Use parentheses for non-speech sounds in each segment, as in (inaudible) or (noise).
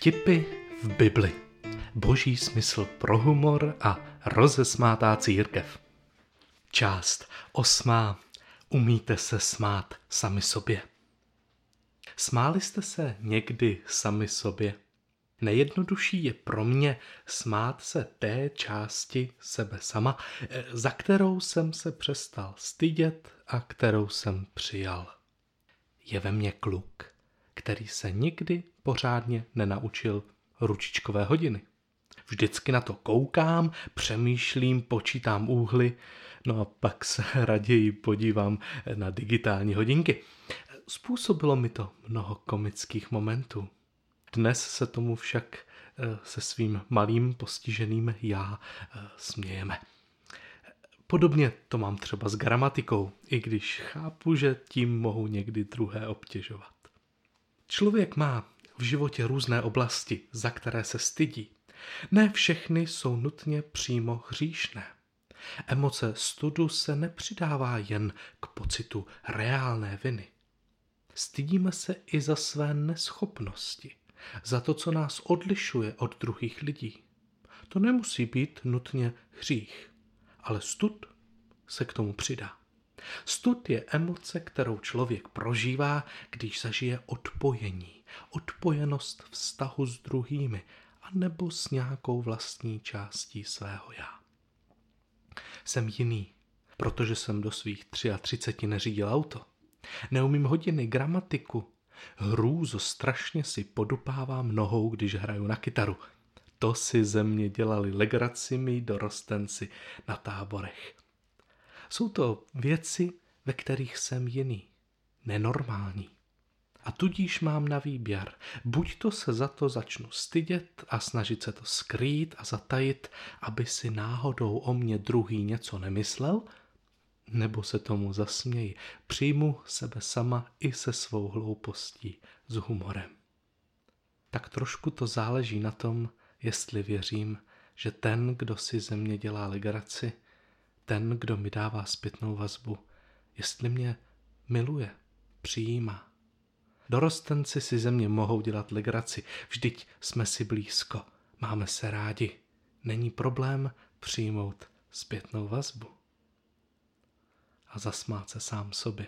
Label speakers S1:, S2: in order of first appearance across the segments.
S1: Vtipy v Bibli. Boží smysl pro humor a rozesmátá církev. Část osmá. Umíte se smát sami sobě. Smáli jste se někdy sami sobě? Nejjednodušší je pro mě smát se té části sebe sama, za kterou jsem se přestal stydět a kterou jsem přijal. Je ve mně kluk, který se nikdy pořádně nenaučil ručičkové hodiny. Vždycky na to koukám, přemýšlím, počítám úhly, no a pak se (laughs) raději podívám na digitální hodinky. Způsobilo mi to mnoho komických momentů. Dnes se tomu však eh, se svým malým postiženým já eh, smějeme. Podobně to mám třeba s gramatikou, i když chápu, že tím mohu někdy druhé obtěžovat. Člověk má v životě různé oblasti, za které se stydí. Ne všechny jsou nutně přímo hříšné. Emoce studu se nepřidává jen k pocitu reálné viny. Stydíme se i za své neschopnosti, za to, co nás odlišuje od druhých lidí. To nemusí být nutně hřích, ale stud se k tomu přidá. Stud je emoce, kterou člověk prožívá, když zažije odpojení, odpojenost vztahu s druhými, anebo s nějakou vlastní částí svého já. Jsem jiný, protože jsem do svých 33 neřídil auto. Neumím hodiny, gramatiku. Hrůzo strašně si podupávám nohou, když hraju na kytaru. To si ze mě dělali legraci mý dorostenci na táborech. Jsou to věci, ve kterých jsem jiný, nenormální. A tudíž mám na výběr. Buď to se za to začnu stydět a snažit se to skrýt a zatajit, aby si náhodou o mě druhý něco nemyslel, nebo se tomu zasměji. Přijmu sebe sama i se svou hloupostí s humorem. Tak trošku to záleží na tom, jestli věřím, že ten, kdo si ze mě dělá legraci, ten, kdo mi dává zpětnou vazbu, jestli mě miluje, přijímá. Dorostenci si ze mě mohou dělat legraci, vždyť jsme si blízko, máme se rádi. Není problém přijmout zpětnou vazbu a zasmát se sám sobě.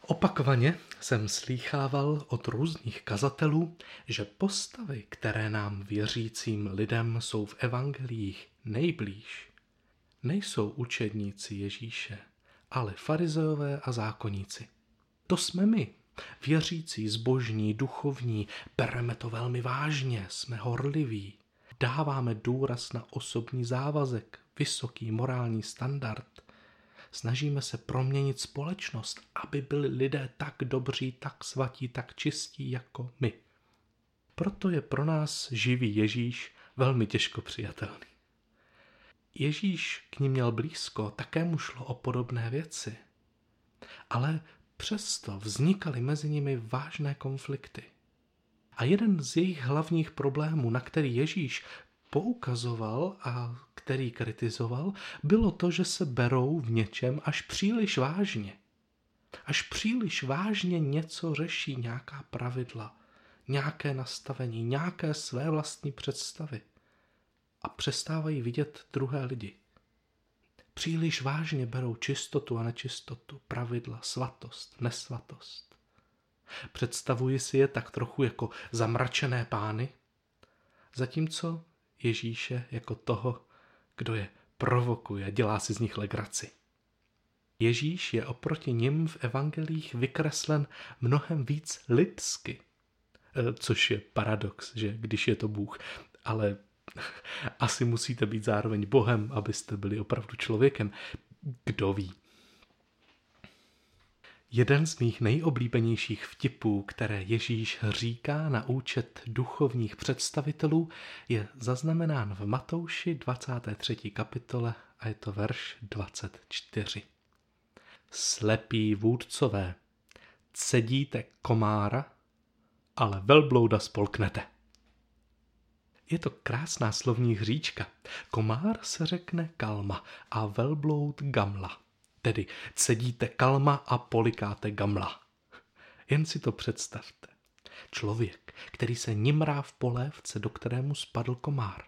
S1: Opakovaně jsem slýchával od různých kazatelů, že postavy, které nám věřícím lidem jsou v evangelích nejblíž, nejsou učedníci Ježíše, ale farizeové a zákonníci. To jsme my, věřící, zbožní, duchovní, bereme to velmi vážně, jsme horliví, dáváme důraz na osobní závazek, vysoký morální standard. Snažíme se proměnit společnost, aby byli lidé tak dobří, tak svatí, tak čistí jako my. Proto je pro nás živý Ježíš velmi těžko přijatelný. Ježíš k ní měl blízko, také mu šlo o podobné věci. Ale přesto vznikaly mezi nimi vážné konflikty. A jeden z jejich hlavních problémů, na který Ježíš poukazoval a který kritizoval, bylo to, že se berou v něčem až příliš vážně. Až příliš vážně něco řeší, nějaká pravidla, nějaké nastavení, nějaké své vlastní představy a přestávají vidět druhé lidi. Příliš vážně berou čistotu a nečistotu, pravidla, svatost, nesvatost. Představuji si je tak trochu jako zamračené pány, zatímco Ježíše jako toho, kdo je provokuje, dělá si z nich legraci. Ježíš je oproti nim v evangelích vykreslen mnohem víc lidsky, e, což je paradox, že když je to Bůh, ale (laughs) asi musíte být zároveň Bohem, abyste byli opravdu člověkem. Kdo ví? Jeden z mých nejoblíbenějších vtipů, které Ježíš říká na účet duchovních představitelů, je zaznamenán v Matouši 23. kapitole a je to verš 24. Slepí vůdcové, cedíte komára, ale velblouda spolknete. Je to krásná slovní hříčka. Komár se řekne kalma a velbloud gamla. Tedy cedíte kalma a polikáte gamla. Jen si to představte. Člověk, který se nimrá v polévce, do kterému spadl komár.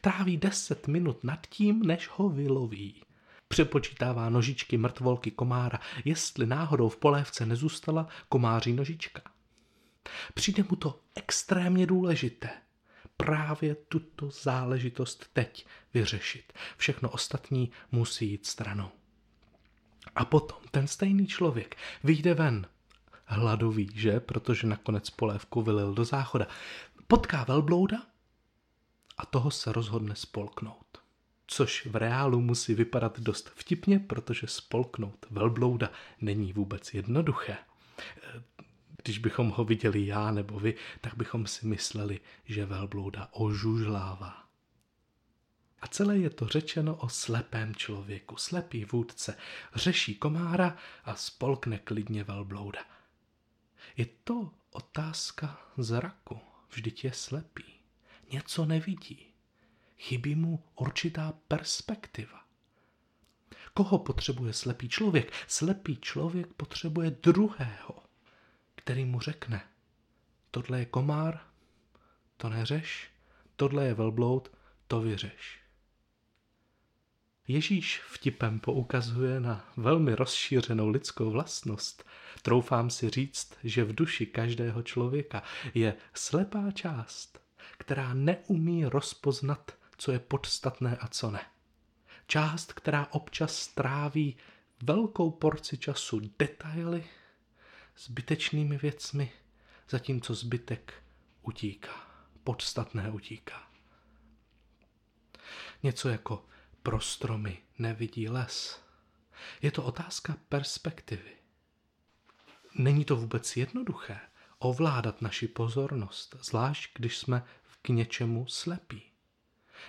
S1: Tráví deset minut nad tím, než ho vyloví. Přepočítává nožičky mrtvolky komára, jestli náhodou v polévce nezůstala komáří nožička. Přijde mu to extrémně důležité. Právě tuto záležitost teď vyřešit. Všechno ostatní musí jít stranou. A potom ten stejný člověk vyjde ven, hladový, že? Protože nakonec polévku vylil do záchoda. Potká velblouda a toho se rozhodne spolknout. Což v reálu musí vypadat dost vtipně, protože spolknout velblouda není vůbec jednoduché. Když bychom ho viděli já nebo vy, tak bychom si mysleli, že velblouda ožužlává. A celé je to řečeno o slepém člověku. Slepý vůdce řeší komára a spolkne klidně velblouda. Je to otázka zraku. Vždyť je slepý. Něco nevidí. Chybí mu určitá perspektiva. Koho potřebuje slepý člověk? Slepý člověk potřebuje druhého, který mu řekne, tohle je komár, to neřeš, tohle je velbloud, to vyřeš. Ježíš vtipem poukazuje na velmi rozšířenou lidskou vlastnost. Troufám si říct, že v duši každého člověka je slepá část, která neumí rozpoznat, co je podstatné a co ne. Část, která občas stráví velkou porci času detaily, zbytečnými věcmi, zatímco zbytek utíká, podstatné utíká. Něco jako pro stromy nevidí les. Je to otázka perspektivy. Není to vůbec jednoduché ovládat naši pozornost, zvlášť když jsme k něčemu slepí.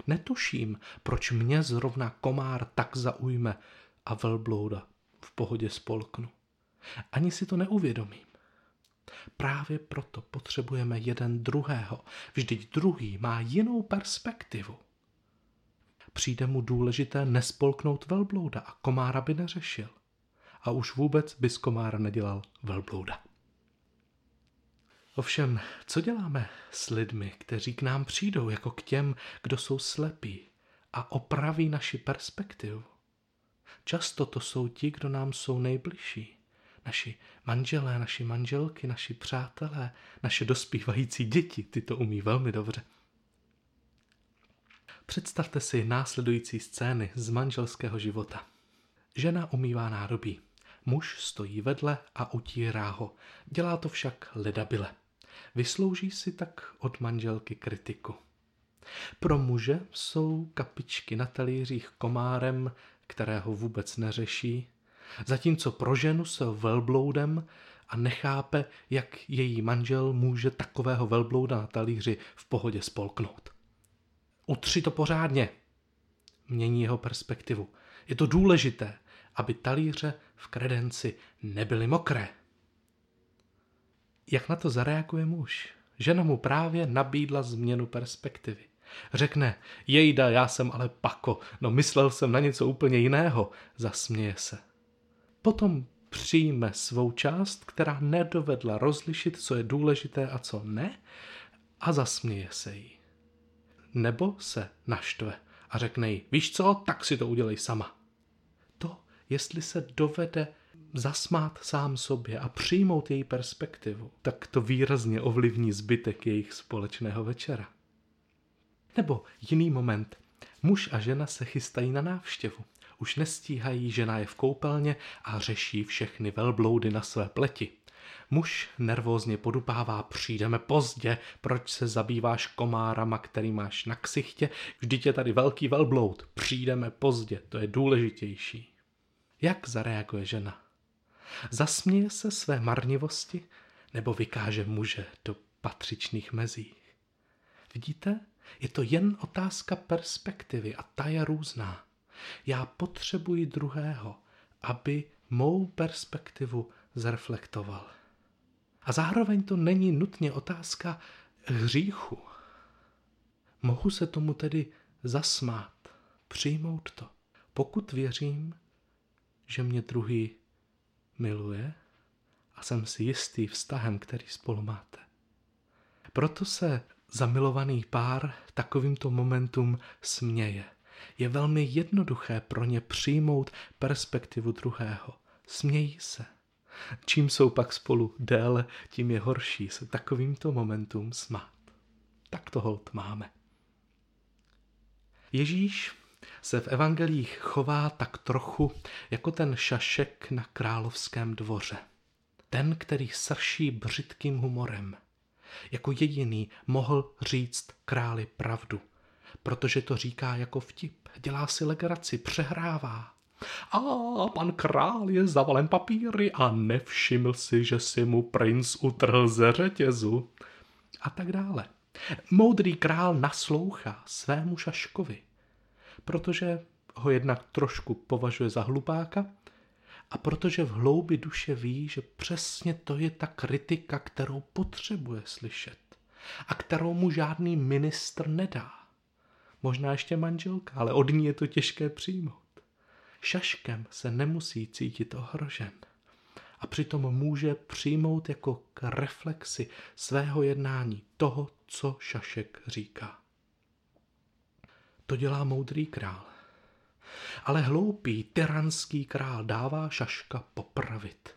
S1: Netuším, proč mě zrovna komár tak zaujme a velblouda v pohodě spolknu. Ani si to neuvědomím. Právě proto potřebujeme jeden druhého. Vždyť druhý má jinou perspektivu. Přijde mu důležité nespolknout velblouda a komára by neřešil. A už vůbec by z komára nedělal velblouda. Ovšem, co děláme s lidmi, kteří k nám přijdou jako k těm, kdo jsou slepí a opraví naši perspektivu? Často to jsou ti, kdo nám jsou nejbližší. Naši manželé, naši manželky, naši přátelé, naše dospívající děti, ty to umí velmi dobře. Představte si následující scény z manželského života. Žena umývá nádobí. Muž stojí vedle a utírá ho. Dělá to však ledabile. Vyslouží si tak od manželky kritiku. Pro muže jsou kapičky na talířích komárem, kterého vůbec neřeší, zatímco pro ženu se velbloudem a nechápe, jak její manžel může takového velblouda na talíři v pohodě spolknout. Utři to pořádně. Mění jeho perspektivu. Je to důležité, aby talíře v kredenci nebyly mokré. Jak na to zareaguje muž? Žena mu právě nabídla změnu perspektivy. Řekne, jejda, já jsem ale pako, no myslel jsem na něco úplně jiného, zasměje se. Potom přijme svou část, která nedovedla rozlišit, co je důležité a co ne, a zasměje se jí. Nebo se naštve a řekne jí, víš co, tak si to udělej sama. To, jestli se dovede zasmát sám sobě a přijmout její perspektivu, tak to výrazně ovlivní zbytek jejich společného večera. Nebo jiný moment. Muž a žena se chystají na návštěvu. Už nestíhají, žena je v koupelně a řeší všechny velbloudy na své pleti. Muž nervózně podupává, přijdeme pozdě, proč se zabýváš komárama, který máš na ksichtě, vždyť je tady velký velbloud, přijdeme pozdě, to je důležitější. Jak zareaguje žena? Zasměje se své marnivosti nebo vykáže muže do patřičných mezí? Vidíte? Je to jen otázka perspektivy a ta je různá. Já potřebuji druhého, aby mou perspektivu zreflektoval. A zároveň to není nutně otázka hříchu. Mohu se tomu tedy zasmát, přijmout to, pokud věřím, že mě druhý miluje a jsem si jistý vztahem, který spolu máte. Proto se zamilovaný pár takovýmto momentům směje. Je velmi jednoduché pro ně přijmout perspektivu druhého. Smějí se. Čím jsou pak spolu déle, tím je horší se takovýmto momentům smát. Tak to hold máme. Ježíš se v evangelích chová tak trochu jako ten šašek na královském dvoře. Ten, který srší břitkým humorem. Jako jediný mohl říct králi pravdu, protože to říká jako vtip, dělá si legraci, přehrává. A pan král je zavalen papíry a nevšiml si, že si mu princ utrhl ze řetězu. A tak dále. Moudrý král naslouchá svému šaškovi, protože ho jednak trošku považuje za hlupáka a protože v hloubi duše ví, že přesně to je ta kritika, kterou potřebuje slyšet a kterou mu žádný ministr nedá. Možná ještě manželka, ale od ní je to těžké přijmout. Šaškem se nemusí cítit ohrožen a přitom může přijmout jako k reflexi svého jednání toho, co Šašek říká. To dělá moudrý král. Ale hloupý, tyranský král dává Šaška popravit.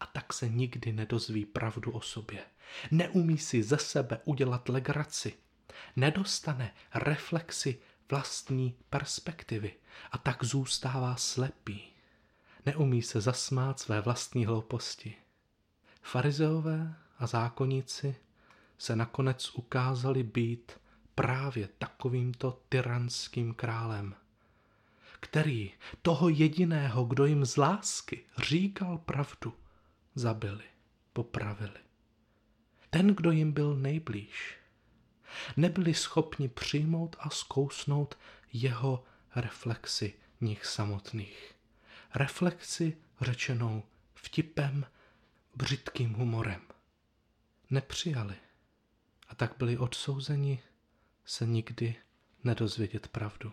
S1: A tak se nikdy nedozví pravdu o sobě. Neumí si ze sebe udělat legraci. Nedostane reflexi vlastní perspektivy a tak zůstává slepý. Neumí se zasmát své vlastní hlouposti. Farizeové a zákonníci se nakonec ukázali být právě takovýmto tyranským králem, který toho jediného, kdo jim z lásky říkal pravdu, zabili, popravili. Ten, kdo jim byl nejblíž, nebyli schopni přijmout a zkousnout jeho reflexi nich samotných. Reflexi řečenou vtipem, břitkým humorem. Nepřijali a tak byli odsouzeni se nikdy nedozvědět pravdu.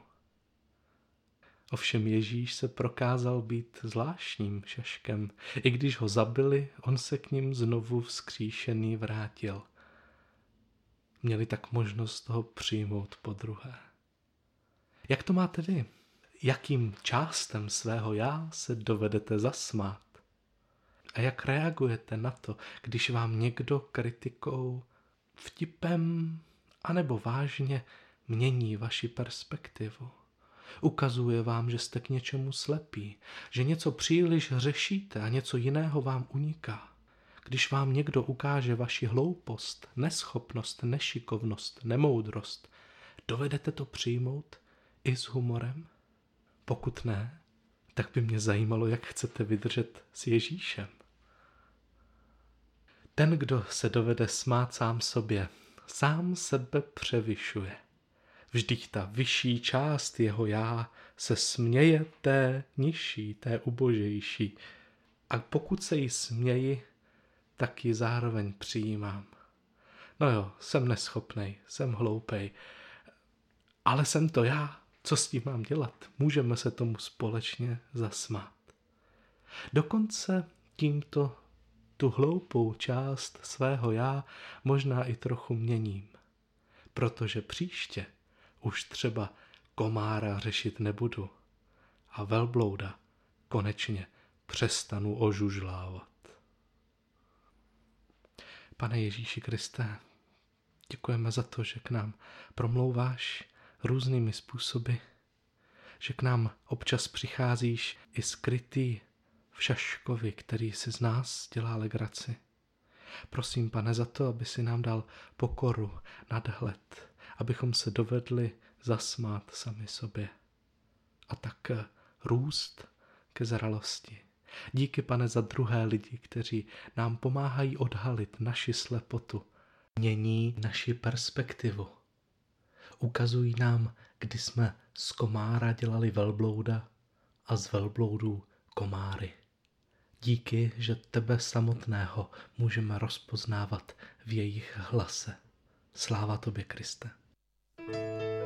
S1: Ovšem Ježíš se prokázal být zvláštním šaškem. I když ho zabili, on se k ním znovu vzkříšený vrátil. Měli tak možnost toho přijmout po druhé. Jak to máte vy? Jakým částem svého já se dovedete zasmát? A jak reagujete na to, když vám někdo kritikou, vtipem anebo vážně mění vaši perspektivu? Ukazuje vám, že jste k něčemu slepí, že něco příliš řešíte a něco jiného vám uniká. Když vám někdo ukáže vaši hloupost, neschopnost, nešikovnost, nemoudrost, dovedete to přijmout i s humorem? Pokud ne, tak by mě zajímalo, jak chcete vydržet s Ježíšem. Ten, kdo se dovede smát sám sobě, sám sebe převyšuje. Vždyť ta vyšší část jeho já se směje té nižší, té ubožejší. A pokud se jí směji, tak ji zároveň přijímám. No jo, jsem neschopnej, jsem hloupej, ale jsem to já. Co s tím mám dělat? Můžeme se tomu společně zasmát. Dokonce tímto tu hloupou část svého já možná i trochu měním, protože příště už třeba komára řešit nebudu a velblouda konečně přestanu ožužlávat. Pane Ježíši Kriste, děkujeme za to, že k nám promlouváš různými způsoby, že k nám občas přicházíš i skrytý v šaškovi, který si z nás dělá legraci. Prosím, pane, za to, aby si nám dal pokoru, nadhled, abychom se dovedli zasmát sami sobě a tak růst ke zralosti. Díky, pane, za druhé lidi, kteří nám pomáhají odhalit naši slepotu, mění naši perspektivu. Ukazují nám, kdy jsme z komára dělali velblouda a z velbloudů komáry. Díky, že tebe samotného můžeme rozpoznávat v jejich hlase. Sláva tobě, Kriste. thank you